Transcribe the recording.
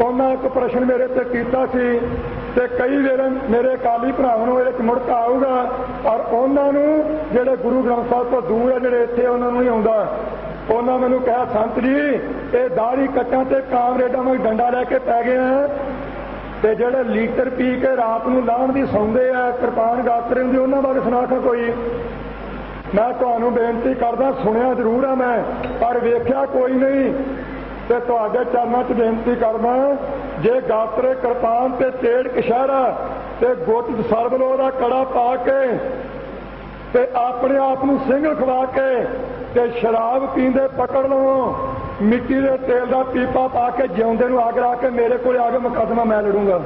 ਉਹਨਾਂ ਇੱਕ ਪ੍ਰਸ਼ਨ ਮੇਰੇ ਤੇ ਕੀਤਾ ਸੀ ਤੇ ਕਈ ਵੇਰ ਮੇਰੇ ਅਕਾਲੀ ਭਰਾਵਾਂ ਨੂੰ ਇਹਦੇ ਚ ਮੁੜਕਾ ਆਊਗਾ ਔਰ ਉਹਨਾਂ ਨੂੰ ਜਿਹੜੇ ਗੁਰੂ ਗ੍ਰੰਥ ਸਾਹਿਬ ਤੋਂ ਦੂਰ ਆ ਜਿਹੜੇ ਇੱਥੇ ਉਹਨਾਂ ਨੂੰ ਨਹੀਂ ਆਉਂਦਾ, ਉਹਨਾਂ ਮੈਨੂੰ ਕਿਹਾ, ਸੰਤ ਜੀ, ਇਹ ਦਾੜੀ ਕੱਟਾਂ ਤੇ ਕਾਮਰੇਡਾਂ ਨੂੰ ਡੰਡਾ ਲੈ ਕੇ ਪੈ ਗਏ ਆ ਤੇ ਜਿਹੜੇ ਲੀਟਰ ਪੀ ਕੇ ਰਾਤ ਨੂੰ ਲਾਹਣ ਦੀ ਸੌਂਦੇ ਆ, ਕਿਰਪਾਨ ਗਾਤਰੇ ਦੀ ਉਹਨਾਂ ਬਾਰੇ ਸੁਣਾਖਾ ਕੋਈ? ਮੈਂ ਤੁਹਾਨੂੰ ਬੇਨਤੀ ਕਰਦਾ, ਸੁਣਿਆ ਜ਼ਰੂਰ ਆ ਮੈਂ, ਪਰ ਵੇਖਿਆ ਕੋਈ ਨਹੀਂ। ਤੇ ਤੁਹਾਡੇ ਚਰਨਾਂ 'ਚ ਬੇਨਤੀ ਕਰਦਾ ਜੇ ਗਾਤਰੇ ਕਿਰਪਾਨ ਤੇ ਤੇੜ ਕਸ਼ਹਿਰਾ ਤੇ ਗੁੱਟ ਸਰਬਲੋ ਦਾ ਕੜਾ ਪਾ ਕੇ ਤੇ ਆਪਣੇ ਆਪ ਨੂੰ ਸਿੰਘ ਖਵਾ ਕੇ ਤੇ ਸ਼ਰਾਬ ਪੀਂਦੇ ਪਕੜ ਲਵੋ, ਮਿੱਟੀ ਦੇ ਤੇਲ ਦਾ ਪੀਪਾ ਪਾ ਕੇ ਜਿਉਂਦੇ ਨੂੰ ਅੱਗ ਲਾ ਕੇ ਮੇਰੇ ਕੋਲ ਆ ਕੇ ਮੁਕੱਦਮਾ ਮੈਂ ਲੜੂੰਗਾ।